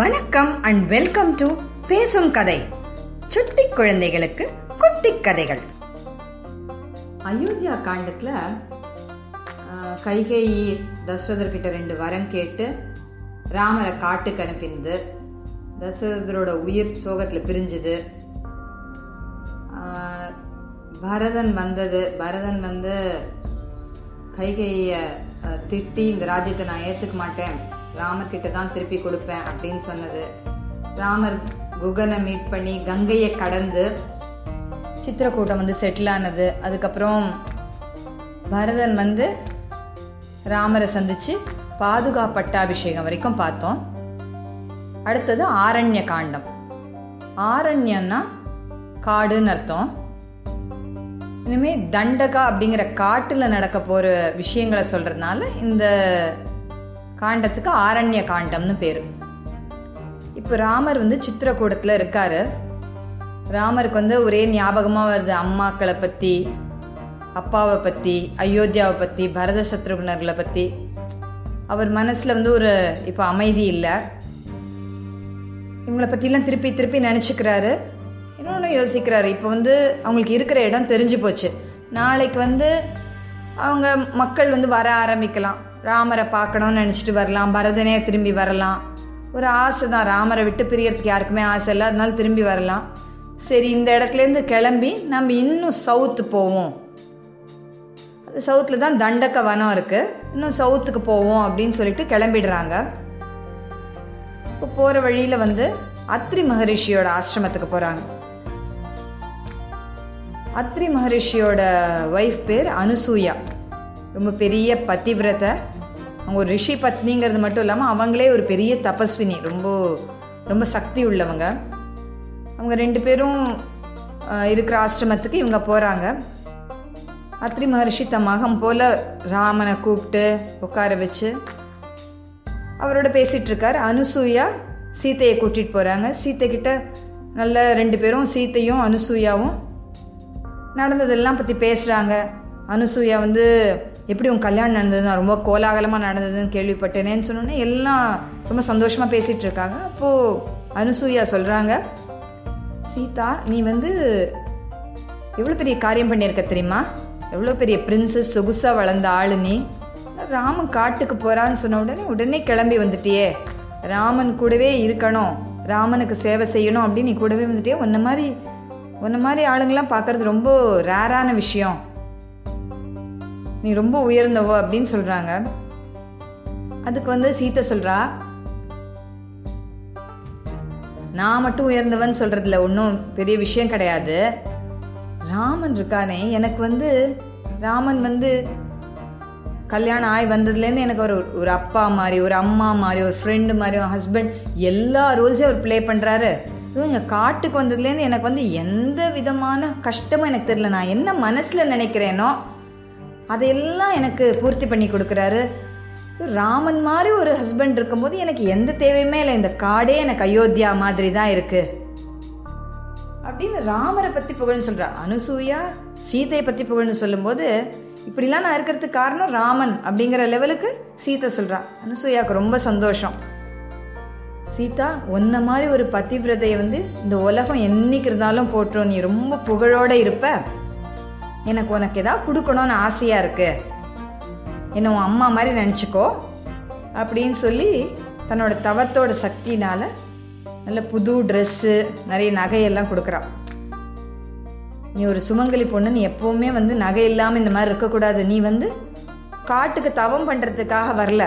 வணக்கம் and welcome to பேசும் கதை. சுட்டி குழந்தைகளுக்கு குட்டி கதைகள். அயோத்தியா காண்டத்துல கைகேயி தசரதர் கிட்ட ரெண்டு வரம் கேட்டு ராமரை காட்டுக்கு அனுப்பினது. தசரதரோட உயிர் சோகத்துல பிரிஞ்சுது. பரதன் வந்தது. பரதன் வந்து கைகையை திட்டி இந்த ராஜ்யத்தை நான் ஏத்துக்க மாட்டேன். ராமர்கிட்ட தான் திருப்பி கொடுப்பேன் அப்படின்னு சொன்னது. ராமர் குகனை மீட் பண்ணி கங்கையை கடந்து சித்திரக்கூட்டம் வந்து செட்டில் ஆனது. அதுக்கப்புறம் பரதன் வந்து ராமரை சந்திச்சு பாதுகா பட்டாபிஷேகம் வரைக்கும் பார்த்தோம். அடுத்தது ஆரண்ய காண்டம். ஆரண்யன்னா காடுன்னு அர்த்தம். இனிமேல் தண்டகா அப்படிங்கிற காட்டில் நடக்க போகிற விஷயங்களை சொல்கிறதுனால இந்த காண்டத்துக்கு ஆரண்ய காண்டம்னு பேர். இப்போ ராமர் வந்து சித்திரக்கூடத்தில் இருக்காரு. ராமருக்கு வந்து ஒரே ஞாபகமாக வருது அம்மாக்களை பற்றி அப்பாவை பற்றி அயோத்தியாவை பற்றி பரத சத்ருகுணர்களை பற்றி அவர் மனசில் வந்து ஒரு இப்போ அமைதி இல்லை. இவங்கள பற்றிலாம் திருப்பி திருப்பி நினச்சிக்கிறாரு. இன்னொன்று யோசிக்கிறாரு. இப்போ வந்து அவங்களுக்கு இருக்கிற இடம் தெரிஞ்சு போச்சு. நாளைக்கு வந்து அவங்க மக்கள் வந்து வர ஆரம்பிக்கலாம். ராமரை பார்க்கணும்னு நினச்சிட்டு வரலாம் பரதனே திரும்பி வரலாம். ஒரு ஆசை தான் ராமரை விட்டு பிரியறதுக்கு யாருக்குமே ஆசை இல்லை அதனால திரும்பி வரலாம். சரி இந்த இடத்துலேருந்து கிளம்பி நம்ம இன்னும் சவுத்து போவோம். அது சவுத்தில் தான் தண்டக்க வனம் இருக்குது இன்னும் சவுத்துக்கு போவோம் அப்படின்னு சொல்லிட்டு கிளம்பிடுறாங்க. இப்போ போகிற வழியில் வந்து அத்ரி மகரிஷியோட ஆசிரமத்துக்கு போகிறாங்க அத்ரி மகரிஷியோட ஒய்ஃப் பேர் அனுசூயா. ரொம்ப பெரிய பத்திவிரத அவங்க ஒரு ரிஷி பத்னிங்கிறது மட்டும் இல்லாமல் அவங்களே ஒரு பெரிய தபஸ்வினி ரொம்ப ரொம்ப சக்தி உள்ளவங்க. அவங்க ரெண்டு பேரும் இருக்கிற ஆசிரமத்துக்கு இவங்க போகிறாங்க அத்ரி மகர்ஷி தம் மகம் போல ராமனை கூப்பிட்டு உட்கார வச்சு அவரோட பேசிகிட்டு இருக்கார் அனுசூயா சீத்தையை கூட்டிகிட்டு போகிறாங்க சீத்தைக்கிட்ட நல்ல ரெண்டு பேரும் சீத்தையும் அனுசூயாவும் நடந்ததெல்லாம் பற்றி பேசுகிறாங்க அனுசூயா வந்து எப்படி உன் கல்யாணம் நடந்தது நான் ரொம்ப கோலாகலமாக நடந்ததுன்னு கேள்விப்பட்டேனேன்னு சொன்னோன்னே எல்லாம் ரொம்ப சந்தோஷமாக பேசிகிட்டு இருக்காங்க. அப்போது அனுசூயா சொல்கிறாங்க சீதா நீ வந்து எவ்வளோ பெரிய காரியம் பண்ணியிருக்க தெரியுமா? எவ்வளோ பெரிய பிரின்சஸ் சொகுசாக வளர்ந்த ஆளு நீ. ராமன் காட்டுக்கு போகிறான்னு சொன்ன உடனே உடனே கிளம்பி வந்துட்டியே. ராமன் கூடவே இருக்கணும். ராமனுக்கு சேவை செய்யணும் அப்படின்னு நீ கூடவே வந்துட்டியே. உன்ன மாதிரி உன்ன மாதிரி ஆளுங்கள்லாம் பார்க்கறது ரொம்ப ரேரான விஷயம். நீ ரொம்ப உயர்ந்தவோ அப்படின்னு சொல்கிறாங்க அதுக்கு வந்து சீத்தை சொல்கிறா நான் மட்டும் உயர்ந்தவன் சொல்கிறதுல ஒன்றும் பெரிய விஷயம் கிடையாது. ராமன் இருக்கானே எனக்கு வந்து ராமன் வந்து கல்யாணம் ஆகி வந்ததுலேருந்து எனக்கு ஒரு ஒரு அப்பா மாதிரி ஒரு அம்மா மாதிரி ஒரு ஃப்ரெண்டு மாதிரி ஒரு ஹஸ்பண்ட் எல்லா ரோல்ஸையும் அவர் ப்ளே பண்ணுறாரு இவங்க காட்டுக்கு வந்ததுலேருந்து எனக்கு வந்து எந்த விதமான கஷ்டமும் எனக்கு தெரியல. நான் என்ன மனசில் நினைக்கிறேனோ அதையெல்லாம் எனக்கு பூர்த்தி பண்ணி கொடுக்குறாரு. ஸோ ராமன் மாதிரி ஒரு ஹஸ்பண்ட் இருக்கும்போது எனக்கு எந்த தேவையுமே இல்லை. இந்த காடே எனக்கு அயோத்தியா மாதிரி தான் இருக்குது அப்படின்னு ராமரை பத்தி புகழ்னு சொல்கிறா அனுசூயா சீதையை பத்தி புகழ்னு சொல்லும்போது இப்படிலாம் நான் இருக்கிறதுக்கு காரணம் ராமன் அப்படிங்கிற லெவலுக்கு சீதை சொல்றா. அனுசூயாவுக்கு ரொம்ப சந்தோஷம். சீதா ஒன்ன மாதிரி ஒரு பதிவிரதையை வந்து இந்த உலகம் என்னைக்கு இருந்தாலும் போட்டுரும் நீ ரொம்ப புகழோட இருப்ப. எனக்கு உனக்கு ஏதாவது கொடுக்கணும்னு ஆசையாக இருக்குது என்ன உன் அம்மா மாதிரி நினச்சிக்கோ. அப்படின்னு சொல்லி தன்னோட தவத்தோட சக்தினால் நல்ல புது ட்ரெஸ்ஸு நிறைய நகையெல்லாம் கொடுக்குறான் நீ ஒரு சுமங்கலி பொண்ணு நீ எப்போவுமே வந்து நகை இல்லாமல் இந்த மாதிரி இருக்கக்கூடாது. நீ வந்து காட்டுக்கு தவம் பண்ணுறதுக்காக வரல.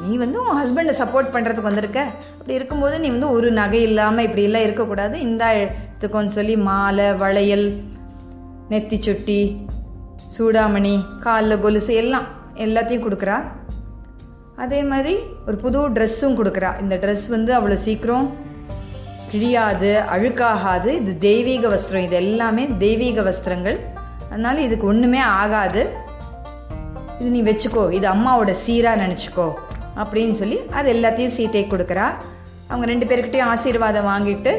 நீ வந்து உன் ஹஸ்பண்டை சப்போர்ட் பண்ணுறதுக்கு வந்திருக்க. அப்படி இருக்கும்போது நீ வந்து ஒரு நகை இல்லாமல் இப்படி எல்லாம் இருக்கக்கூடாது. இந்த எடுத்துக்கோன்னு சொல்லி மாலை வளையல் நெத்தி சுட்டி சூடாமணி காலில் கொலுசு எல்லாம் எல்லாத்தையும் கொடுக்குறா. அதே மாதிரி ஒரு புது ட்ரெஸ்ஸும் கொடுக்குறா. இந்த ட்ரெஸ் வந்து அவ்வளோ சீக்கிரம் கிழியாது அழுக்காகாது. இது தெய்வீக வஸ்திரம். இது எல்லாமே தெய்வீக வஸ்திரங்கள். அதனால இதுக்கு ஒன்றுமே ஆகாது. இது நீ வச்சுக்கோ. இது அம்மாவோட சீராக நினச்சிக்கோ அப்படின்னு சொல்லி அது எல்லாத்தையும் சீத்தை கொடுக்குறா. அவங்க ரெண்டு பேர்கிட்டயும் ஆசீர்வாதம் வாங்கிட்டு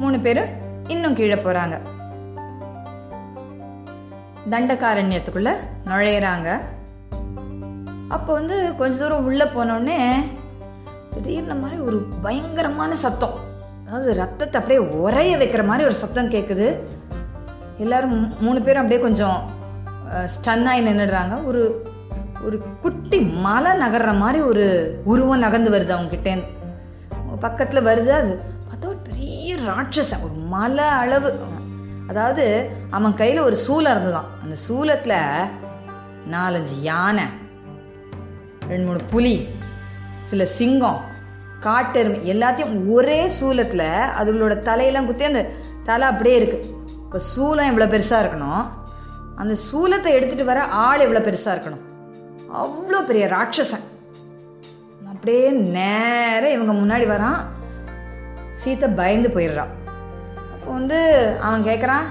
மூணு பேரும் இன்னும் கீழே போகிறாங்க தண்டகாரண்யத்துக்குள்ள நுழையிறாங்க. அப்போ வந்து கொஞ்ச தூரம் உள்ளே போனோடனே திடீர்னு மாதிரி ஒரு பயங்கரமான சத்தம். அதாவது ரத்தத்தை அப்படியே உரைய வைக்கிற மாதிரி ஒரு சத்தம் கேட்குது எல்லாரும் மூணு பேரும் அப்படியே கொஞ்சம் ஸ்டன் ஆகி நின்றுடுறாங்க ஒரு ஒரு குட்டி மலை நகர்ற மாதிரி ஒரு உருவம் நகர்ந்து வருது அவங்க கிட்டேன்னு பக்கத்தில் வருது அது. பார்த்தா ஒரு பெரிய ராட்சசன் ஒரு மலை அளவு. அதாவது அவன் கையில் ஒரு சூலம் இருந்ததான் அந்த சூலத்தில் நாலஞ்சு யானை ரெண்டு மூணு புலி சில சிங்கம் காட்டெருமை எல்லாத்தையும் ஒரே சூலத்தில் அதுகளோட தலையெல்லாம் குத்தி அந்த தலை அப்படியே இருக்குது இப்போ சூலம் இவ்வளோ பெருசாக இருக்கணும்? அந்த சூலத்தை எடுத்துகிட்டு வர ஆள் இவ்வளோ பெருசாக இருக்கணும்? அவ்வளோ பெரிய ராட்சசன். அப்படியே நேராக இவங்க முன்னாடி வரான். சீத்தை பயந்து போயிடுறான். அப்போ வந்து அவன் கேட்குறான்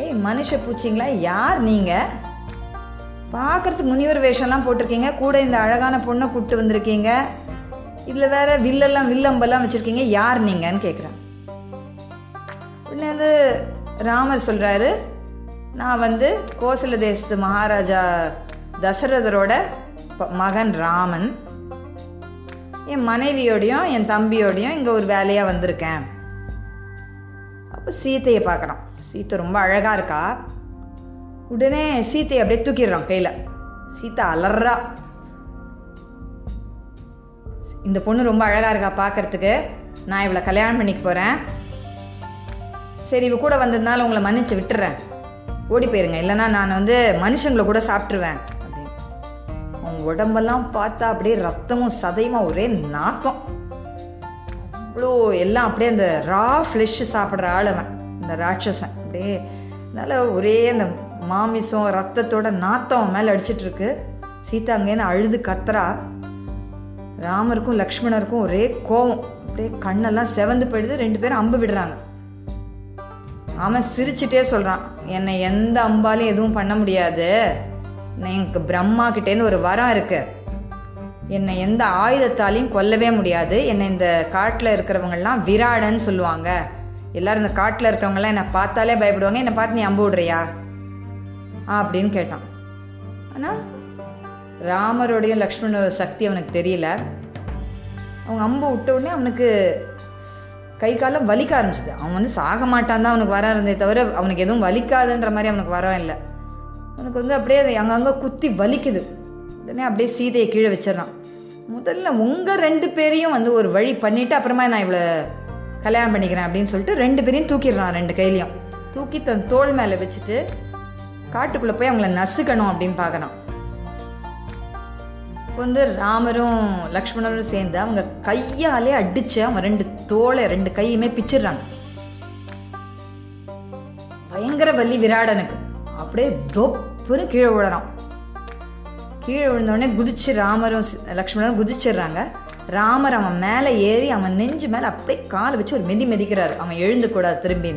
ஏய் மனுஷ பூச்சிங்களா? யார் நீங்கள் பார்க்குறதுக்கு முனிவர் வேஷம்லாம் போட்டிருக்கீங்க. கூட இந்த அழகான பொண்ணை கூப்பிட்டு வந்திருக்கீங்க. இதில் வேற வில்லெல்லாம் வில்லம்பெல்லாம் வச்சுருக்கீங்க. யார் நீங்கன்னு கேட்குறேன் உடனே வந்து ராமர் சொல்கிறாரு நான் வந்து கோசல தேசத்து மகாராஜா தசரதரோட மகன் ராமன். என் மனைவியோடையும் என் தம்பியோடையும் இங்கே ஒரு வேலையாக வந்திருக்கேன். அப்போ சீத்தையை பார்க்குறான். சீத்தை ரொம்ப அழகாக இருக்கா? உடனே சீத்தையை அப்படியே தூக்கிடுறான் கையில். சீத்தை அலறா. இந்த பொண்ணு ரொம்ப அழகாக இருக்கா பார்க்கறதுக்கு நான் இவளை கல்யாணம் பண்ணிக்க போகிறேன் சரி இவ கூட வந்ததுனால உங்களை மன்னிச்சு விட்டுறேன். ஓடி போயிருங்க. இல்லைன்னா நான் வந்து மனுஷங்களை கூட சாப்பிட்ருவேன் அப்படின்னு. உடம்பெல்லாம் பார்த்தா அப்படியே ரத்தமும் சதையுமா ஒரே நாத்தம். அவ்வளோ எல்லாம் அப்படியே அந்த ரா ஃப்ளெஷ் சாப்பிட்ற ஆள் அவன் இந்த ராட்சசன். அப்படியே அதனால் ஒரே அந்த மாமிசம் ரத்தத்தோட நாத்தம் மேலே அடிச்சிட்ருக்கு சீதா அங்கேருந்து அழுது கத்துறா. ராமருக்கும் லக்ஷ்மணருக்கும் ஒரே கோவம். அப்படியே கண்ணெல்லாம் செவந்து போயிடுது. ரெண்டு பேரும் அம்பு விடுறாங்க. அவன் சிரிச்சிட்டே சொல்கிறான் என்னை எந்த அம்பாலையும் எதுவும் பண்ண முடியாது. நான் எனக்கு பிரம்மா கிட்டேருந்து ஒரு வரம் இருக்கு. என்னை எந்த ஆயுதத்தாலையும் கொல்லவே முடியாது. என்னை இந்த காட்டில் இருக்கிறவங்கெல்லாம் விராடன்னு சொல்லுவாங்க. எல்லாரும் இந்த காட்டில் இருக்கிறவங்கலாம் என்னை பார்த்தாலே பயப்படுவாங்க. என்னை பார்த்து நீ அம்பு விடுறியா? அப்படின்னு கேட்டான். ஆனால் ராமரோடையும் லக்ஷ்மணோட சக்தி அவனுக்கு தெரியல. அவங்க அம்பு விட்ட உடனே அவனுக்கு கை காலம் வலிக்க ஆரம்பிச்சுது. அவன் வந்து சாக மாட்டான் தான் அவனுக்கு வரம் இருந்தே தவிர அவனுக்கு எதுவும் வலிக்காதுன்ற மாதிரி அவனுக்கு வரம் இல்லை. அவனுக்கு வந்து அப்படியே அங்கங்கே குத்தி வலிக்குது. உடனே அப்படியே சீதையை கீழே வச்சிடறான். முதல்ல உங்கள் ரெண்டு பேரையும் வந்து ஒரு வழி பண்ணிவிட்டு அப்புறமா நான் இவ்வளோ கல்யாணம் பண்ணிக்கிறேன் அப்படின்னு சொல்லிட்டு ரெண்டு பேரையும் தூக்கிடுறான் ரெண்டு கையிலையும். தூக்கி தன் தோல் மேலே வச்சுட்டு காட்டுக்குள்ளே போய் அவங்கள நசுக்கணும் அப்படின்னு பார்க்குறான். இப்போ வந்து ராமரும் லக்ஷ்மணரும் சேர்ந்து அவங்க கையாலே அடித்து அவங்க ரெண்டு தோலை ரெண்டு கையுமே பிச்சிடுறாங்க. பயங்கர வலி விராடனுக்கு. அப்படியே தொப்புன்னு கீழே விழுறான். கீழே விழுந்தோடனே குதிச்சு ராமரும் லக்ஷ்மணரும் குதிச்சிடுறாங்க. ராமர் அவன் மேலே ஏறி அவன் நெஞ்சு மேலே அப்படியே காலை வச்சு ஒரு மெதி மெதிக்கிறார். அவன் எழுந்து கூடாது திரும்பி.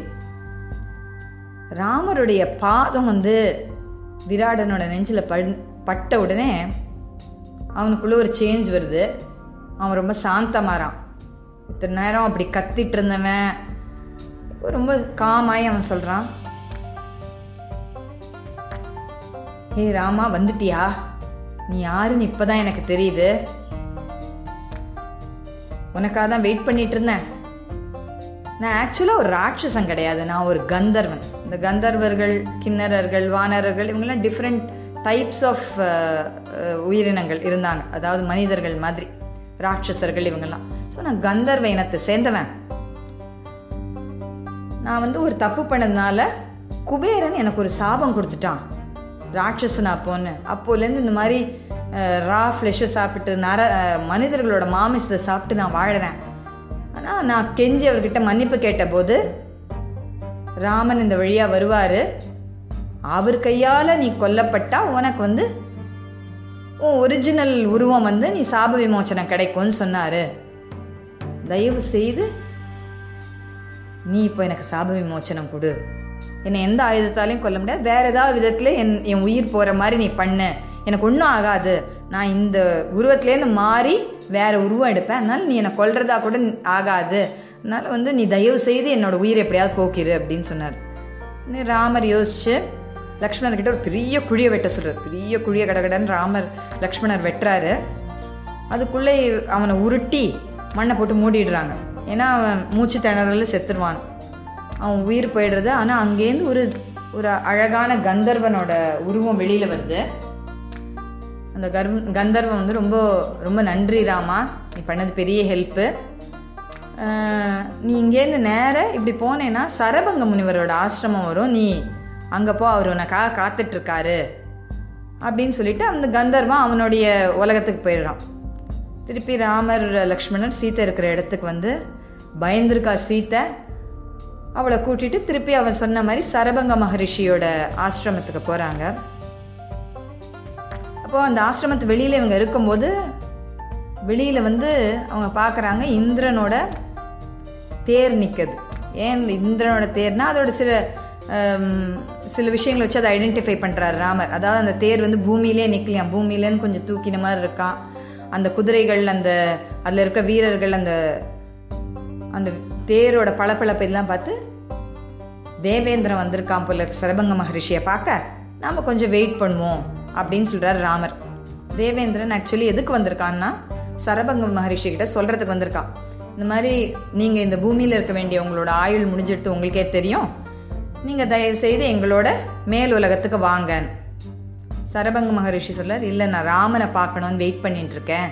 ராமருடைய பாதம் வந்து விராடனோட நெஞ்சில் பட்ட உடனே அவனுக்குள்ள ஒரு சேஞ்ச் வருது. அவன் ரொம்ப சாந்தமாறான். இத்தனை நேரம் அப்படி கத்திட்டு இருந்தவன். இப்போ ரொம்ப காமாயி அவன் சொல்கிறான் ஏய் ராமா வந்துட்டியா? நீ யாருன்னு இப்போதான் எனக்கு தெரியுது. உனக்காக தான் வெயிட் பண்ணிட்டு இருந்தேன் நான் ஆக்சுவலாக ஒரு ராட்சசன் கிடையாது. நான் ஒரு கந்தர்வன். இந்த கந்தர்வர்கள் கிண்ணறர்கள் வானரர்கள் இவங்கெல்லாம் டிஃப்ரெண்ட் டைப்ஸ் ஆஃப் உயிரினங்கள் இருந்தாங்க. அதாவது மனிதர்கள் மாதிரி ராட்சசர்கள் இவங்கெல்லாம். ஸோ நான் கந்தர்வ இனத்தை சேர்ந்தவன். நான் வந்து ஒரு தப்பு பண்ணதுனால குபேரன் எனக்கு ஒரு சாபம் கொடுத்துட்டான். ராட்சசனா அப்போன்னு அப்போலேருந்து இந்த மாதிரி ரா ஃப்ளெஷ்ஷை சாப்பிட்டு நர மனிதர்களோட மாமிசத்தை சாப்பிட்டு நான் வாழறேன். ஆனால் நான் கெஞ்சி அவர்கிட்ட மன்னிப்பு கேட்டபோது ராமன் இந்த வழியாக வருவார். அவர் கையால் நீ கொல்லப்பட்டா உனக்கு வந்து உன் ஒரிஜினல் உருவம் வந்து நீ சாப விமோச்சனம் கிடைக்கும்னு சொன்னார். தயவு செய்து நீ இப்போ எனக்கு சாப விமோச்சனம் கொடு. என்னை எந்த ஆயுதத்தாலையும் கொல்ல முடியாது. வேற ஏதாவது விதத்தில் என் என் உயிர் போகிற மாதிரி நீ பண்ணு. எனக்கு ஒன்றும் ஆகாது. நான் இந்த உருவத்துலேருந்து மாறி வேற உருவம் எடுப்பேன். அதனால நீ என்னை கொல்றதா கூட ஆகாது. அதனால வந்து நீ தயவு செய்து என்னோட உயிரை எப்படியாவது போக்கிரு அப்படின்னு சொன்னார். ராமர் யோசிச்சு லக்ஷ்மணர்கிட்ட ஒரு பெரிய குழியை வெட்ட சொல்கிறார் பெரிய குழியை கடகடன்னு ராமர் லக்ஷ்மணர் வெட்டுறாரு. அதுக்குள்ளே அவனை உருட்டி மண்ணை போட்டு மூடிடுறாங்க. ஏன்னா அவன் மூச்சு திணறல செத்துருவான். அவன் உயிர் போயிடுறது. ஆனால் அங்கேருந்து ஒரு ஒரு அழகான கந்தர்வனோட உருவம் வெளியில் வருது. அந்த கர்வ கந்தர்வன் வந்து ரொம்ப ரொம்ப நன்றி ராமா. நீ பண்ணது பெரிய ஹெல்ப்பு நீ இங்கேருந்து நேர இப்படி போனேன்னா சரபங்க முனிவரோட ஆசிரமம் வரும். நீ அங்கே போ அவர் உனக்காக காத்துட்ருக்காரு. அப்படின்னு சொல்லிட்டு அந்த கந்தர்வன் அவனுடைய உலகத்துக்கு போயிடுறான். திருப்பி ராமர் லக்ஷ்மணர் சீத்தை இருக்கிற இடத்துக்கு வந்து பயந்துருக்கா சீத்தை அவளை கூட்டிட்டு திருப்பி அவன் சொன்ன மாதிரி சரபங்க மகரிஷியோட ஆசிரமத்துக்கு போகிறாங்க அப்போது அந்த ஆசிரமத்து வெளியில் இவங்க இருக்கும்போது வெளியில் வந்து அவங்க பார்க்குறாங்க இந்திரனோட தேர் நிற்குது ஏன் இந்திரனோட தேர்னா அதோட சில சில விஷயங்களை வச்சு அதை ஐடென்டிஃபை பண்ணுறாரு ராமர். அதாவது அந்த தேர் வந்து பூமியிலே நிற்கலையாம் பூமியிலேன்னு கொஞ்சம் தூக்கின மாதிரி இருக்கான். அந்த குதிரைகள் அந்த அதில் இருக்கிற வீரர்கள் அந்த அந்த தேரோட பளபளப்பெல்லாம் பார்த்து தேவேந்திரன் வந்திருக்கான் போல சரபங்க மகரிஷியை பார்க்க. நாம் கொஞ்சம் வெயிட் பண்ணுவோம் அப்படின்னு சொல்கிறார் ராமர். தேவேந்திரன் ஆக்சுவலி எதுக்கு வந்திருக்கான்னா சரபங்க மகரிஷி கிட்ட சொல்கிறதுக்கு வந்திருக்கான். இந்த மாதிரி நீங்கள் இந்த பூமியில் இருக்க வேண்டிய உங்களோட ஆயுள் முடிஞ்செடுத்து உங்களுக்கே தெரியும். நீங்கள் தயவு செய்து எங்களோட மேல் உலகத்துக்கு வாங்க சரபங்க மகரிஷி சொல்லார் இல்லை நான் ராமனை பார்க்கணும்னு வெயிட் பண்ணிட்டு இருக்கேன்.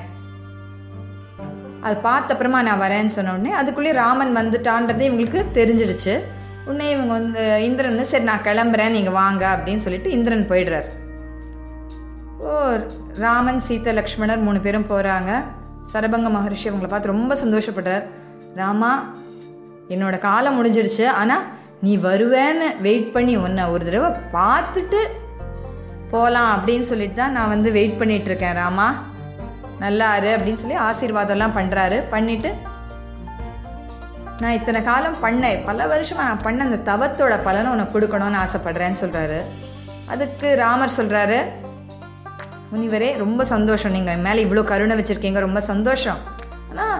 அது பார்த்த அப்புறமா நான் வரேன்னு சொன்ன உடனே அதுக்குள்ளேயே ராமன் வந்துட்டான்றதே இவங்களுக்கு தெரிஞ்சிடுச்சு. உடனே இவங்க வந்து இந்திரன் வந்து சரி நான் கிளம்புறேன் நீங்கள் வாங்க அப்படின்னு சொல்லிட்டு இந்திரன் போயிடுறார். ஓ ராமன் சீத லக்ஷ்மணர் மூணு பேரும் போகிறாங்க சரபங்க மகரிஷி அவங்கள பார்த்து ரொம்ப சந்தோஷப்படுறார். ராமா என்னோட காலம் முடிஞ்சிடுச்சு. ஆனால் நீ வருவேன்னு வெயிட் பண்ணி உன்னை ஒரு தடவை பார்த்துட்டு போகலாம் அப்படின்னு சொல்லிட்டு தான் நான் வந்து வெயிட் பண்ணிட்டு இருக்கேன் ராமா. நல்லாரு அப்படின்னு சொல்லி ஆசீர்வாதம்லாம் பண்ணுறாரு பண்ணிவிட்டு நான் இத்தனை காலம் பண்ணேன். பல வருஷமாக நான் பண்ண அந்த தவத்தோட பலனை உனக்கு கொடுக்கணும்னு ஆசைப்படுறேன்னு சொல்கிறாரு அதுக்கு ராமர் சொல்கிறாரு முனிவரே ரொம்ப சந்தோஷம். நீங்கள் மேலே இவ்வளோ கருணை வச்சுருக்கீங்க. ரொம்ப சந்தோஷம். ஆனால்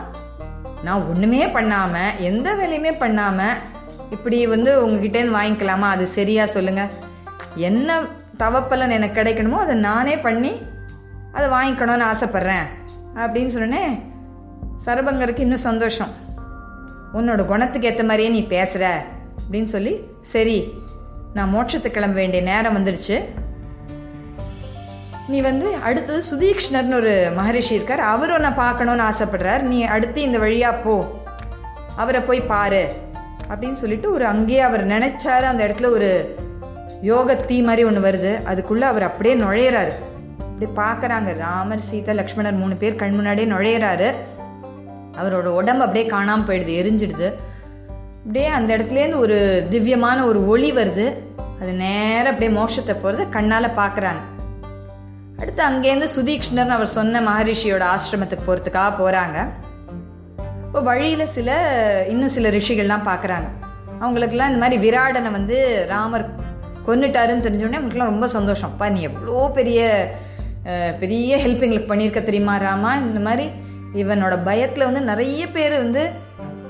நான் ஒன்றுமே பண்ணாமல் எந்த வேலையுமே பண்ணாமல் இப்படி வந்து உங்ககிட்டேருந்து வாங்கிக்கலாமா? அது சரியாக சொல்லுங்கள் என்ன தவப்பலன் எனக்கு கிடைக்கணுமோ அதை நானே பண்ணி அதை வாங்கிக்கணும்னு ஆசைப்பட்றேன் அப்படின்னு சொன்னோன்னே சரபங்கருக்கு இன்னும் சந்தோஷம். உன்னோட குணத்துக்கு ஏற்ற மாதிரியே நீ பேசுகிற அப்படின்னு சொல்லி சரி நான் மோட்சத்துக்கு கிளம்ப வேண்டிய நேரம் வந்துடுச்சு. நீ வந்து அடுத்தது சுதீக்ஷ்ணர்னு ஒரு மகரிஷி இருக்கார் அவரும் நான் பார்க்கணும்னு ஆசைப்படுறார். நீ அடுத்து இந்த வழியாக போ. அவரை போய் பாரு அப்படின்னு சொல்லிட்டு ஒரு அங்கேயே அவர் நினைச்சாரு. அந்த இடத்துல ஒரு யோக தீ மாதிரி ஒன்று வருது. அதுக்குள்ளே அவர் அப்படியே நுழையிறாரு. இப்படி பார்க்குறாங்க. ராமர் சீதா லக்ஷ்மணர் மூணு பேர் கண் முன்னாடியே நுழையிறாரு. அவரோட உடம்பு அப்படியே காணாமல் போயிடுது எரிஞ்சிடுது. அப்படியே அந்த இடத்துலேருந்து ஒரு திவ்யமான ஒரு ஒளி வருது. அது நேராக அப்படியே மோட்சத்தை போகிறத கண்ணால் பார்க்குறாங்க. அடுத்து அங்கேருந்து சுதீக்ஷ்ணர்னு அவர் சொன்ன மகரிஷியோட ஆசிரமத்துக்கு போகிறதுக்காக போகிறாங்க இப்போ வழியில் சில இன்னும் சில ரிஷிகள்லாம் பார்க்குறாங்க. அவங்களுக்குலாம் இந்த மாதிரி விராடனை வந்து ராமர் கொன்னுட்டாருன்னு தெரிஞ்சோடனே அவங்களுக்குலாம் ரொம்ப சந்தோஷம். அப்பா நீ எவ்வளோ பெரிய பெரிய ஹெல்ப் எங்களுக்கு பண்ணியிருக்க தெரியுமா ராமா? இந்த மாதிரி இவனோட பயத்தில் வந்து நிறைய பேர் வந்து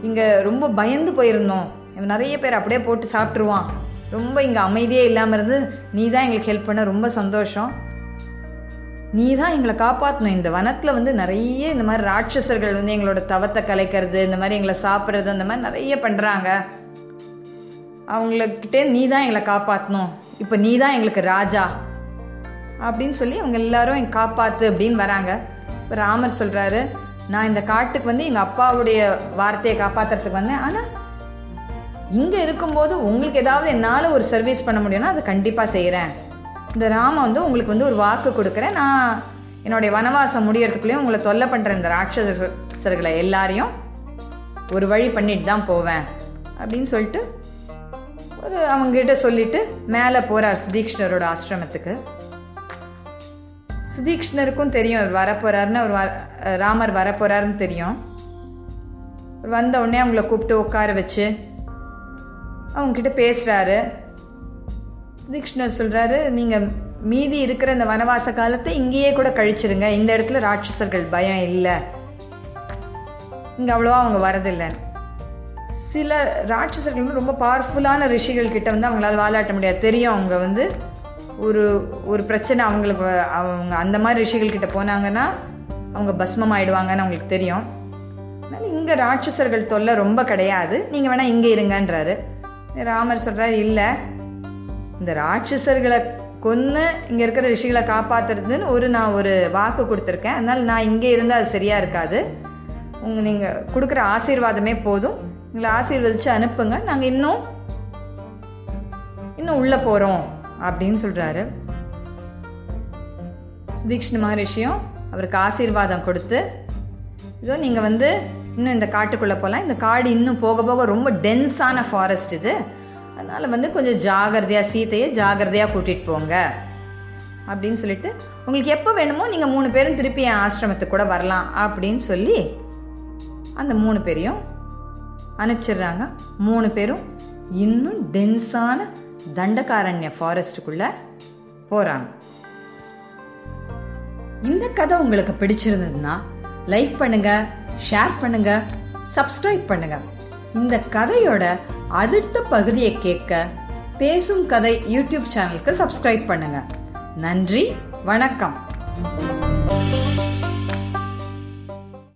இங்கே ரொம்ப பயந்து போயிருந்தோம். இவன் நிறைய பேர் அப்படியே போட்டு சாப்பிட்ருவான் ரொம்ப இங்கே அமைதியே இல்லாமல் இருந்து நீ தான் எங்களுக்கு ஹெல்ப் பண்ண ரொம்ப சந்தோஷம். நீ தான் எங்களை காப்பாற்றணும் இந்த வனத்தில் வந்து நிறைய இந்த மாதிரி ராட்சசர்கள் வந்து எங்களோட தவத்தை கலைக்கிறது இந்த மாதிரி எங்களை சாப்பிட்றது அந்த மாதிரி நிறைய பண்ணுறாங்க அவங்கக்கிட்டே நீ தான் எங்களை காப்பாற்றணும் இப்போ நீ தான் எங்களுக்கு ராஜா. அப்படின்னு சொல்லி அவங்க எல்லாரும் என் காப்பாற்று அப்படின்னு வராங்க. இப்போ ராமர் சொல்கிறாரு நான் இந்த காட்டுக்கு வந்து எங்கள் அப்பாவுடைய வார்த்தையை காப்பாற்றுறதுக்கு வந்தேன். ஆனால் இங்கே இருக்கும்போது உங்களுக்கு ஏதாவது என்னால் ஒரு சர்வீஸ் பண்ண முடியும்னா அதை கண்டிப்பாக செய்கிறேன் இந்த ராம வந்து உங்களுக்கு வந்து ஒரு வாக்கு கொடுக்குறேன். நான் என்னுடைய வனவாசம் முடியறதுக்குள்ளேயும் உங்களை தொல்லை பண்ணுற இந்த ராட்சசர்களை எல்லாரையும். ஒரு வழி பண்ணிட்டு தான் போவேன். அப்படின்னு சொல்லிட்டு ஒரு அவங்ககிட்ட சொல்லிட்டு மேலே போகிறார் சுதீக்ஷ்ணரோட ஆசிரமத்துக்கு. சுதீக்ஷ்ணருக்கும் தெரியும் அவர் வரப்போறாருன்னு அவர் ராமர் வரப்போறாருன்னு தெரியும். அவர் வந்த உடனே அவங்கள கூப்பிட்டு உட்கார வச்சு அவங்கக்கிட்ட பேசுகிறாரு சுதீக்ஷ்ணர் சொல்கிறாரு நீங்கள் மீதி இருக்கிற இந்த வனவாச காலத்தை இங்கேயே கூட கழிச்சிருங்க. இந்த இடத்துல ராட்சசர்கள் பயம் இல்லை. இங்கே அவ்வளோவா அவங்க வரதில்லை. சில ராட்சசர்கள் ரொம்ப பவர்ஃபுல்லான ரிஷிகள் கிட்ட வந்து அவங்களால வாலாட்ட முடியாது. தெரியும் அவங்க வந்து ஒரு ஒரு பிரச்சனை அவங்களுக்கு அவங்க அந்த மாதிரி ரிஷிகள் கிட்ட போனாங்கன்னா அவங்க பஸ்மம் ஆயிடுவாங்கன்னு அவங்களுக்கு தெரியும். அதனால் இங்கே ராட்சசர்கள் தொல்லை ரொம்ப கிடையாது. நீங்கள் வேணால் இங்கே இருங்கன்றாரு. ராமர் சொல்கிறார் இல்லை. இந்த ராட்சசர்களை கொன்று இங்கே இருக்கிற ரிஷிகளை காப்பாற்றுறதுன்னு ஒரு நான் ஒரு வாக்கு கொடுத்துருக்கேன். அதனால் நான் இங்கே இருந்தால் அது சரியாக இருக்காது. உங்கள் நீங்கள் கொடுக்குற ஆசீர்வாதமே போதும். எங்களை ஆசீர்வதித்து அனுப்புங்க. நாங்கள் இன்னும் இன்னும் உள்ளே போகிறோம் அப்படின்னு சொல்கிறாரு சுதீக்ஷ்ண மகரிஷியும் அவருக்கு ஆசீர்வாதம் கொடுத்து இதோ நீங்கள் வந்து இன்னும் இந்த காட்டுக்குள்ளே போகலாம் இந்த காடு இன்னும் போக போக ரொம்ப டென்ஸான ஃபாரஸ்ட் இது. அதனால் வந்து கொஞ்சம் ஜாகிரதையாக சீத்தையை ஜாகிரதையாக கூட்டிகிட்டு போங்க அப்படின்னு சொல்லிட்டு உங்களுக்கு எப்போ வேணுமோ நீங்கள் மூணு பேரும் திருப்பி என் ஆசிரமத்துக்கு கூட வரலாம் அப்படின்னு சொல்லி அந்த மூணு பேரையும் அனுப்பிச்சிடுறாங்க. மூணு பேரும் இன்னும் டென்ஸான தண்டகாரண்ய ஃபாரஸ்ட்டுக்குள்ளே போகிறாங்க இந்த கதை உங்களுக்கு பிடிச்சிருந்ததுன்னா லைக் பண்ணுங்க ஷேர் பண்ணுங்க சப்ஸ்கிரைப் பண்ணுங்க. இந்த கதையோட அடுத்த பகுதியை கேட்க பேசும் கதை யூடியூப் சேனலுக்கு சப்ஸ்கிரைப் பண்ணுங்க. நன்றி வணக்கம்.